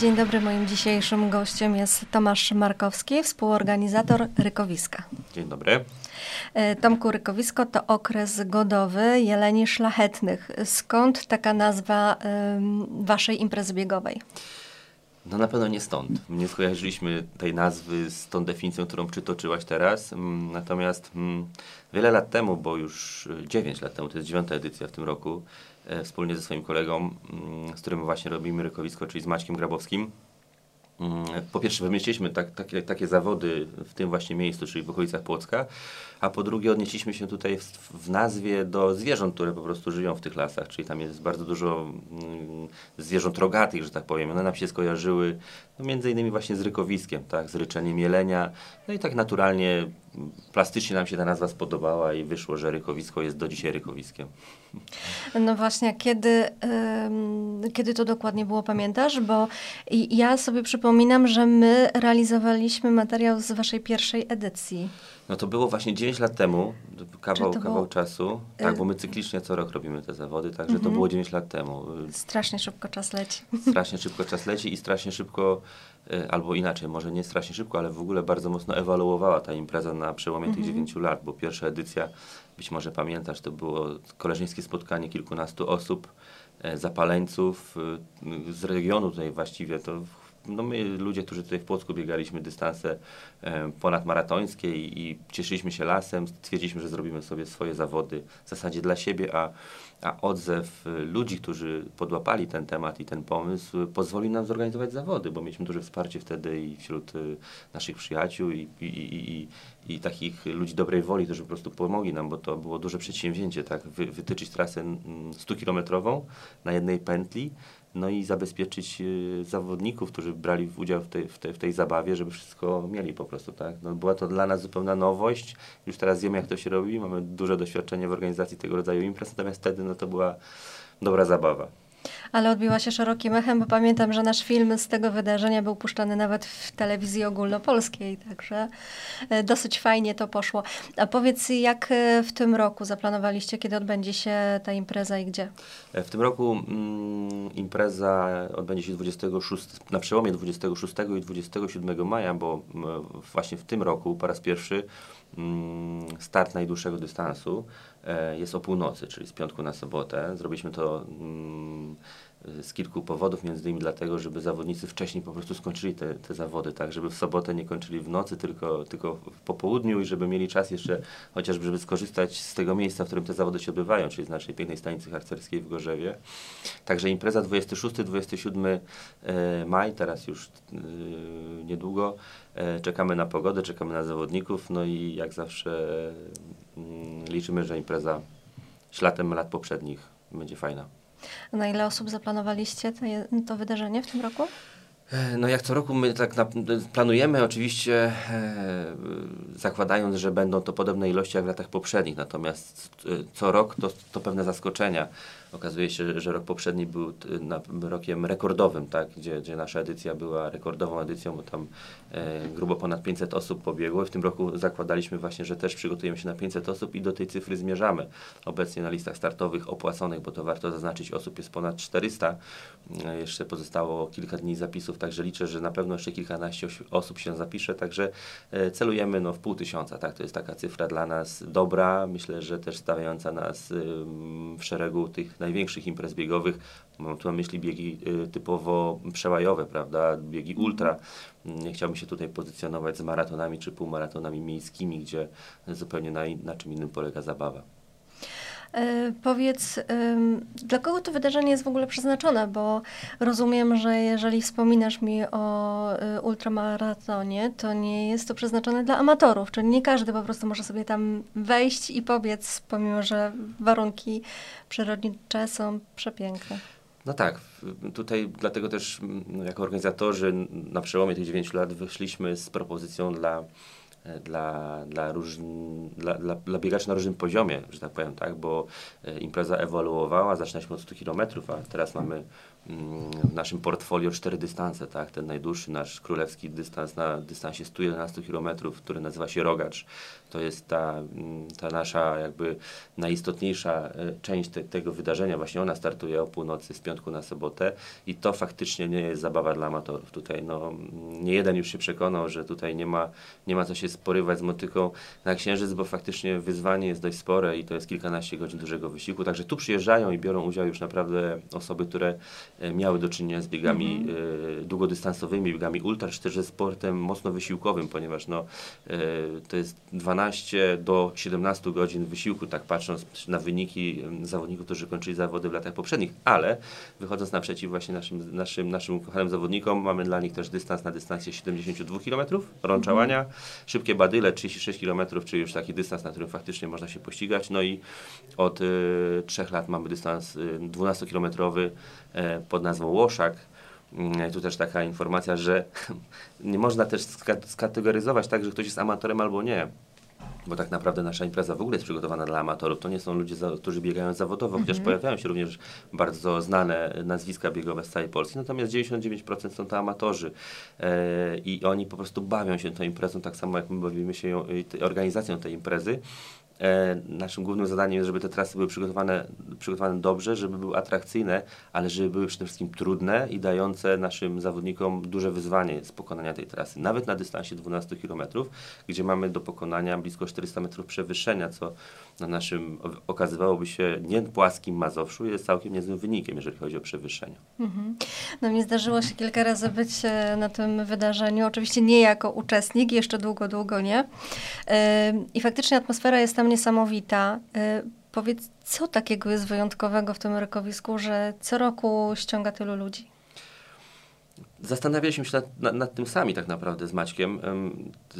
Dzień dobry, moim dzisiejszym gościem jest Tomasz Markowski, współorganizator Rykowiska. Dzień dobry. E, Tomku, Rykowisko to okres godowy jeleni szlachetnych. Skąd taka nazwa waszej imprezy biegowej? No na pewno nie stąd. Nie skojarzyliśmy tej nazwy z tą definicją, którą przytoczyłaś teraz. Mm, natomiast mm, wiele lat temu, bo już 9 lat temu, to jest dziewiąta edycja w tym roku, e, wspólnie ze swoim kolegą, mm, z którym właśnie robimy rykowisko, czyli z Maćkiem Grabowskim, po pierwsze wymyśliliśmy tak, takie, takie zawody w tym właśnie miejscu, czyli w okolicach Płocka, a po drugie odnieśliśmy się tutaj w, w, nazwie do zwierząt, które po prostu żyją w tych lasach, czyli tam jest bardzo dużo mm, zwierząt rogatych, że tak powiem. One nam się skojarzyły no, między innymi właśnie z rykowiskiem, tak, z ryczeniem jelenia, no i tak naturalnie, plastycznie nam się ta nazwa spodobała i wyszło, że rykowisko jest do dzisiaj rykowiskiem. No właśnie, kiedy, kiedy to dokładnie było, pamiętasz? Bo ja sobie przypominam, że my realizowaliśmy materiał z waszej pierwszej edycji. No to było właśnie 9 lat temu, kawał, kawał było... czasu. Tak, bo my cyklicznie co rok robimy te zawody, także to mhm. było 9 lat temu. Strasznie szybko czas leci. Strasznie szybko czas leci i strasznie szybko, e, albo inaczej, może nie strasznie szybko, ale w ogóle bardzo mocno ewoluowała ta impreza na przełomie tych 9 mhm. lat, bo pierwsza edycja, być może pamiętasz, to było koleżeńskie spotkanie kilkunastu osób, e, zapaleńców z regionu tutaj właściwie, to no my ludzie, którzy tutaj w Płocku biegaliśmy dystanse ponadmaratońskie i, i cieszyliśmy się lasem, stwierdziliśmy, że zrobimy sobie swoje zawody w zasadzie dla siebie, a, a odzew ludzi, którzy podłapali ten temat i ten pomysł, pozwolił nam zorganizować zawody, bo mieliśmy duże wsparcie wtedy i wśród y, naszych przyjaciół i, i, i, i, takich ludzi dobrej woli, którzy po prostu pomogli nam, bo to było duże przedsięwzięcie, tak, Wy, wytyczyć trasę 100-kilometrową na jednej pętli, no i zabezpieczyć y, zawodników, którzy brali udział w tej, w, tej, w tej zabawie, żeby wszystko mieli po prostu, tak. No, była to dla nas zupełna nowość, już teraz wiemy jak to się robi, mamy duże doświadczenie w organizacji tego rodzaju imprez, natomiast wtedy no, to była dobra zabawa ale odbiła się szerokim echem, bo pamiętam, że nasz film z tego wydarzenia był puszczany nawet w telewizji ogólnopolskiej, także e, dosyć fajnie to poszło. A powiedz, jak e, w tym roku zaplanowaliście, kiedy odbędzie się ta impreza i gdzie? E, w tym roku mm, impreza odbędzie się 26, na przełomie 26 i 27 maja, bo właśnie w tym roku po raz pierwszy mm, start najdłuższego dystansu jest o północy, czyli z piątku na sobotę. Zrobiliśmy to mm, z kilku powodów, między innymi dlatego, żeby zawodnicy wcześniej po prostu skończyli te, te zawody, tak, żeby w sobotę nie kończyli w nocy, tylko, tylko w popołudniu i żeby mieli czas jeszcze chociażby, żeby skorzystać z tego miejsca, w którym te zawody się odbywają, czyli z naszej pięknej stanicy harcerskiej w Gorzewie. Także impreza 26-27 e, maj, teraz już e, niedługo. E, czekamy na pogodę, czekamy na zawodników, no i jak zawsze mm, liczymy, że impreza śladem lat poprzednich będzie fajna. Na ile osób zaplanowaliście to, to wydarzenie w tym roku? E, no jak co roku my tak planujemy oczywiście e, zakładając, że będą to podobne ilości jak w latach poprzednich, natomiast e, co rok to, to pewne zaskoczenia. Okazuje się, że rok poprzedni był rokiem rekordowym, tak? gdzie, gdzie nasza edycja była rekordową edycją, bo tam e, grubo ponad 500 osób pobiegło. W tym roku zakładaliśmy właśnie, że też przygotujemy się na 500 osób i do tej cyfry zmierzamy. Obecnie na listach startowych opłaconych, bo to warto zaznaczyć, osób jest ponad 400. E, jeszcze pozostało kilka dni zapisów, także liczę, że na pewno jeszcze kilkanaście osób się zapisze, także e, celujemy no, w pół tysiąca. Tak? To jest taka cyfra dla nas dobra, myślę, że też stawiająca nas w szeregu tych największych imprez biegowych. Mam tu na myśli biegi y, typowo przełajowe, prawda, biegi ultra. Nie chciałbym się tutaj pozycjonować z maratonami czy półmaratonami miejskimi, gdzie zupełnie na, na czym innym polega zabawa. E, powiedz, dla kogo to wydarzenie jest w ogóle przeznaczone? Bo rozumiem, że jeżeli wspominasz mi o y, ultramaratonie, to nie jest to przeznaczone dla amatorów, czyli nie każdy po prostu może sobie tam wejść i pobiec, pomimo że warunki przyrodnicze są przepiękne. No tak, tutaj dlatego też jako organizatorzy na przełomie tych 9 lat wyszliśmy z propozycją dla e, dla, dla, róż, dla, dla, dla biegaczy na różnym poziomie, że tak powiem, tak? bo e, impreza ewoluowała, zaczynaliśmy od 100 km, a teraz mamy w naszym portfolio cztery dystanse, tak? Ten najdłuższy nasz królewski dystans na dystansie 111 km, który nazywa się Rogacz. To jest ta, mm, ta nasza jakby najistotniejsza e, część te, tego wydarzenia. Właśnie ona startuje o północy z piątku na sobotę i to faktycznie nie jest zabawa dla amatorów. Tutaj no, nie jeden już się przekonał, że tutaj nie ma, nie ma co się sporywać z motyką na księżyc, bo faktycznie wyzwanie jest dość spore i to jest kilkanaście godzin dużego wysiłku. Także tu przyjeżdżają i biorą udział już naprawdę osoby, które miały do czynienia z biegami mm -hmm. długodystansowymi, biegami ultra, czy też ze sportem mocno wysiłkowym, ponieważ no, to jest 12 do 17 godzin wysiłku, tak patrząc na wyniki zawodników, którzy kończyli zawody w latach poprzednich, ale wychodząc naprzeciw właśnie naszym, naszym, naszym ukochanym zawodnikom, mamy dla nich też dystans na dystansie 72 km, rączałania, mm -hmm. szybkie badyle 36 km, czyli już taki dystans, na którym faktycznie można się pościgać. No i od y, 3 lat mamy dystans y, 12-kilometrowy y, pod nazwą Łoszak. Y, tu też taka informacja, że nie można też skategoryzować tak, że ktoś jest amatorem albo nie bo tak naprawdę nasza impreza w ogóle jest przygotowana dla amatorów. To nie są ludzie, którzy biegają zawodowo, chociaż mm -hmm. pojawiają się również bardzo znane nazwiska biegowe z całej Polski, natomiast 99% są to amatorzy e, i oni po prostu bawią się tą imprezą tak samo jak my bawimy się ją, organizacją tej imprezy. E, naszym głównym zadaniem jest, żeby te trasy były przygotowane, przygotowane dobrze, żeby były atrakcyjne, ale żeby były przede wszystkim trudne i dające naszym zawodnikom duże wyzwanie z pokonania tej trasy. Nawet na dystansie 12 km, gdzie mamy do pokonania blisko 400 metrów przewyższenia, co na naszym okazywałoby się nie płaskim Mazowszu, jest całkiem niezłym wynikiem, jeżeli chodzi o przewyższenie. Mhm. No mi zdarzyło się kilka razy być e, na tym wydarzeniu, oczywiście nie jako uczestnik, jeszcze długo, długo nie. I faktycznie atmosfera jest tam niesamowita. Y, powiedz, co takiego jest wyjątkowego w tym rykowisku, że co roku ściąga tylu ludzi? Zastanawialiśmy się nad, nad, nad, tym sami tak naprawdę z Maćkiem,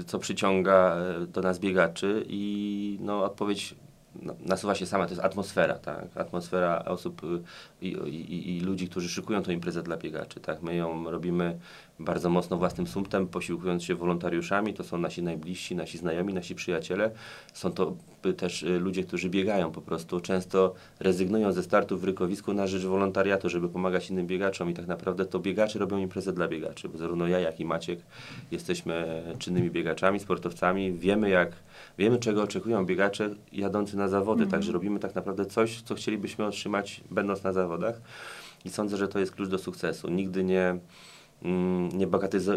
co przyciąga e, do nas biegaczy i no, odpowiedź no, nasuwa się sama, to jest atmosfera, tak? Atmosfera osób y, i, i, i, ludzi, którzy szykują tę imprezę dla biegaczy, tak? My ją robimy bardzo mocno własnym sumptem, posiłkując się wolontariuszami, to są nasi najbliżsi, nasi znajomi, nasi przyjaciele. Są to też y, ludzie, którzy biegają po prostu, często rezygnują ze startu w rykowisku na rzecz wolontariatu, żeby pomagać innym biegaczom i tak naprawdę to biegacze robią imprezę dla biegaczy, bo zarówno ja, jak i Maciek jesteśmy czynnymi biegaczami, sportowcami, wiemy jak, wiemy czego oczekują biegacze jadący na zawody, mm. także robimy tak naprawdę coś, co chcielibyśmy otrzymać będąc na zawodach i sądzę, że to jest klucz do sukcesu. Nigdy nie Mm, nie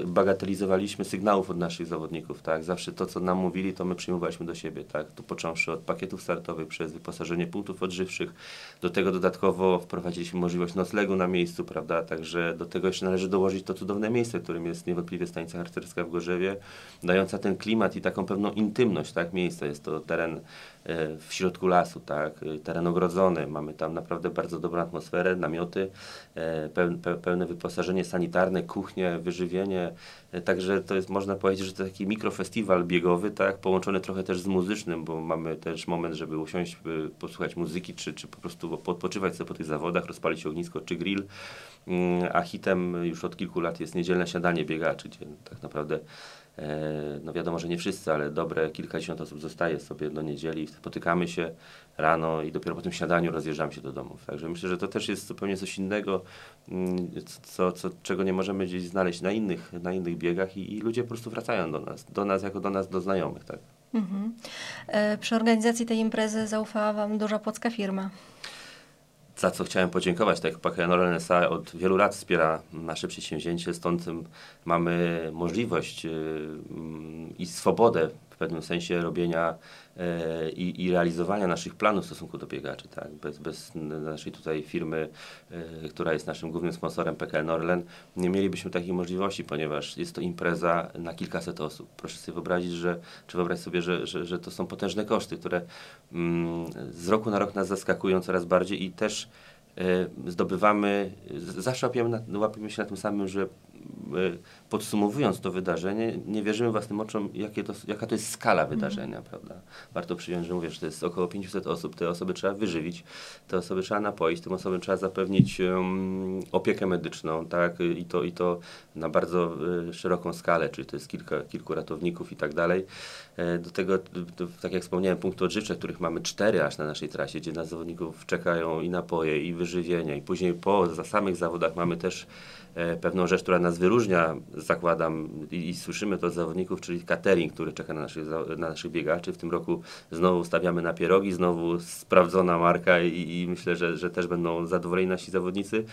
bagatelizowaliśmy sygnałów od naszych zawodników, tak? Zawsze to, co nam mówili, to my przyjmowaliśmy do siebie, tak? Tu począwszy od pakietów startowych przez wyposażenie punktów odżywczych, do tego dodatkowo wprowadziliśmy możliwość noclegu na miejscu, prawda? Także do tego jeszcze należy dołożyć to cudowne miejsce, którym jest niewątpliwie stanica harcerska w Gorzewie, dająca ten klimat i taką pewną intymność, tak? Miejsca jest to teren w środku lasu, tak, e, teren ogrodzony, mamy tam naprawdę bardzo dobrą atmosferę, namioty, e, pełne wyposażenie sanitarne, kuchnię, wyżywienie, także to jest, można powiedzieć, że to taki mikrofestiwal biegowy, tak, połączony trochę też z muzycznym, bo mamy też moment, żeby usiąść, posłuchać muzyki, czy, czy po prostu podpoczywać sobie po tych zawodach, rozpalić ognisko, czy grill, mm, a hitem już od kilku lat jest niedzielne śniadanie biegaczy, gdzie tak naprawdę E, no wiadomo, że nie wszyscy, ale dobre kilkadziesiąt osób zostaje sobie do niedzieli, spotykamy się rano i dopiero po tym śniadaniu rozjeżdżamy się do domów. Także myślę, że to też jest zupełnie coś innego, mm, co, co, czego nie możemy gdzieś znaleźć na innych, na innych biegach i, i ludzie po prostu wracają do nas, do nas jako do nas, do znajomych. Tak? Mhm. E, przy organizacji tej imprezy zaufała Wam duża płocka firma za co chciałem podziękować. Tak jak PKN NSA od wielu lat wspiera nasze przedsięwzięcie, stąd mamy możliwość y, i swobodę w pewnym sensie robienia e, i, i, realizowania naszych planów w stosunku do biegaczy. Tak? Bez, bez naszej tutaj firmy, e, która jest naszym głównym sponsorem PKN Orlen, nie mielibyśmy takiej możliwości, ponieważ jest to impreza na kilkaset osób. Proszę sobie wyobrazić, że, czy sobie, że, że, że to są potężne koszty, które mm, z roku na rok nas zaskakują coraz bardziej i też e, zdobywamy, zawsze łapiemy, na, łapiemy się na tym samym, że podsumowując to wydarzenie, nie wierzymy własnym oczom, to, jaka to jest skala wydarzenia, mm. prawda? Warto przyjąć, że mówię, że to jest około 500 osób, te osoby trzeba wyżywić, te osoby trzeba napoić, tym osobom trzeba zapewnić um, opiekę medyczną, tak? I to, I to na bardzo y, szeroką skalę, czyli to jest kilka, kilku ratowników i tak dalej. E, do tego, do, tak jak wspomniałem, punkty odżywcze, których mamy cztery aż na naszej trasie, gdzie na zawodników czekają i napoje, i wyżywienie, i później po za samych zawodach mamy też pewną rzecz, która nas wyróżnia, zakładam, i, i, słyszymy to od zawodników, czyli catering, który czeka na naszych, na naszych biegaczy. W tym roku znowu stawiamy na pierogi, znowu sprawdzona marka i, i myślę, że, że też będą zadowoleni nasi zawodnicy.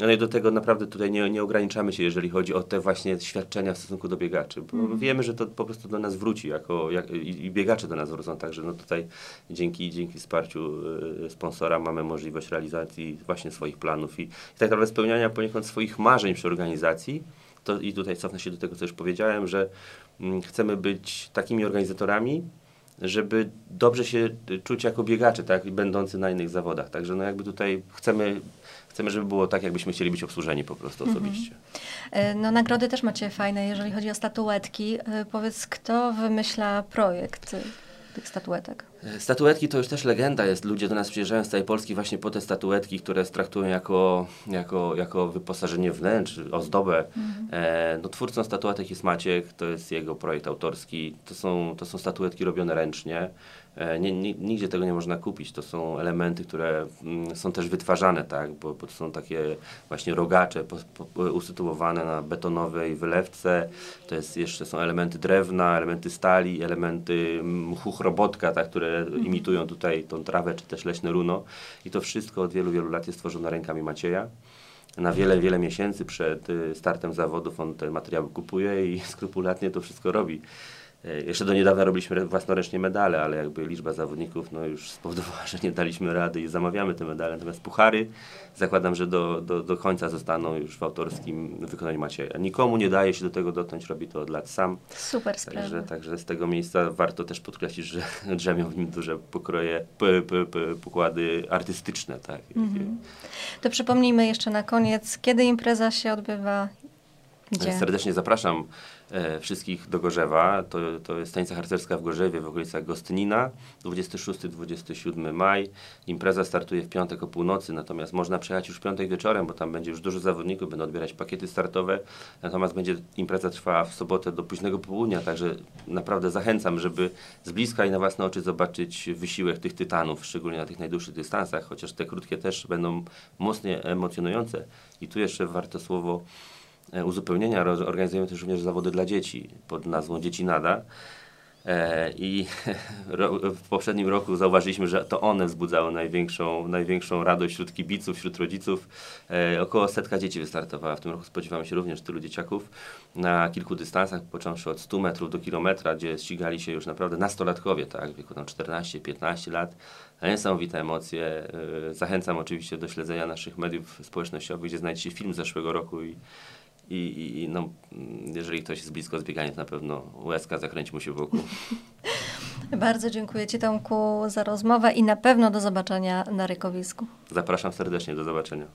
No i do tego naprawdę tutaj nie, nie ograniczamy się, jeżeli chodzi o te właśnie świadczenia w stosunku do biegaczy, bo mm. wiemy, że to po prostu do nas wróci jako, jak, i, i, biegacze do nas wrócą, także no tutaj dzięki, dzięki wsparciu y, sponsora mamy możliwość realizacji właśnie swoich planów i, i tak naprawdę spełniania poniekąd swoich marzeń przy organizacji. To, I tutaj cofnę się do tego, co już powiedziałem, że mm, chcemy być takimi organizatorami, żeby dobrze się czuć jako biegacze, tak, będący na innych zawodach. Także no jakby tutaj chcemy Chcemy, żeby było tak, jakbyśmy chcieli być obsłużeni po prostu mhm. osobiście. E, no nagrody też macie fajne, jeżeli chodzi o statuetki. E, powiedz, kto wymyśla projekt tych statuetek? E, statuetki to już też legenda jest. Ludzie do nas przyjeżdżają z całej Polski właśnie po te statuetki, które traktują jako, jako, jako wyposażenie wnętrz, ozdobę. Mhm. E, no, twórcą statuetek jest Maciek, to jest jego projekt autorski. To są, to są statuetki robione ręcznie. E, nie, nie, nigdzie tego nie można kupić. To są elementy, które mm, są też wytwarzane, tak? bo, bo to są takie właśnie rogacze po, po, usytuowane na betonowej wylewce. To jest jeszcze są elementy drewna, elementy stali, elementy mchu chrobotka, tak? które mhm. imitują tutaj tą trawę czy też leśne runo. I to wszystko od wielu, wielu lat jest tworzone rękami Macieja na wiele, wiele miesięcy przed y, startem zawodów on te materiały kupuje i skrupulatnie to wszystko robi. E, jeszcze do niedawna robiliśmy własnoręcznie medale, ale jakby liczba zawodników no już spowodowała, że nie daliśmy rady i zamawiamy te medale. Natomiast puchary zakładam, że do, do, do końca zostaną już w autorskim wykonaniu Macieja. Nikomu nie daje się do tego dotknąć, robi to od lat sam. Super sprawa. Także, także z tego miejsca warto też podkreślić, że drzemią w nim duże pokroje, p, p, p, pokłady artystyczne. Tak. Mhm. To przypomnijmy jeszcze na koniec, kiedy impreza się odbywa, gdzie? Serdecznie zapraszam wszystkich do Gorzewa. To, to jest stanica harcerska w Gorzewie w okolicach Gostnina. 26-27 maj. Impreza startuje w piątek o północy, natomiast można przejechać już w piątek wieczorem, bo tam będzie już dużo zawodników, będą odbierać pakiety startowe. Natomiast będzie impreza trwała w sobotę do późnego południa, także naprawdę zachęcam, żeby z bliska i na własne oczy zobaczyć wysiłek tych tytanów, szczególnie na tych najdłuższych dystansach, chociaż te krótkie też będą mocno emocjonujące. I tu jeszcze warto słowo E, uzupełnienia organizujemy też również zawody dla dzieci pod nazwą Dzieci Nada. E, I w poprzednim roku zauważyliśmy, że to one wzbudzały największą, największą radość wśród kibiców, wśród rodziców. E, około setka dzieci wystartowała. W tym roku spodziewamy się również tylu dzieciaków na kilku dystansach, począwszy od 100 metrów do kilometra, gdzie ścigali się już naprawdę nastolatkowie, tak, w wieku tam 14-15 lat. Niesamowite emocje. Zachęcam oczywiście do śledzenia naszych mediów społecznościowych, gdzie znajdziecie film z zeszłego roku i i, i no, jeżeli ktoś jest blisko zbiegania, to na pewno łezka zakręci mu się wokół. Bardzo dziękuję Ci Tomku za rozmowę i na pewno do zobaczenia na rykowisku. Zapraszam serdecznie, do zobaczenia.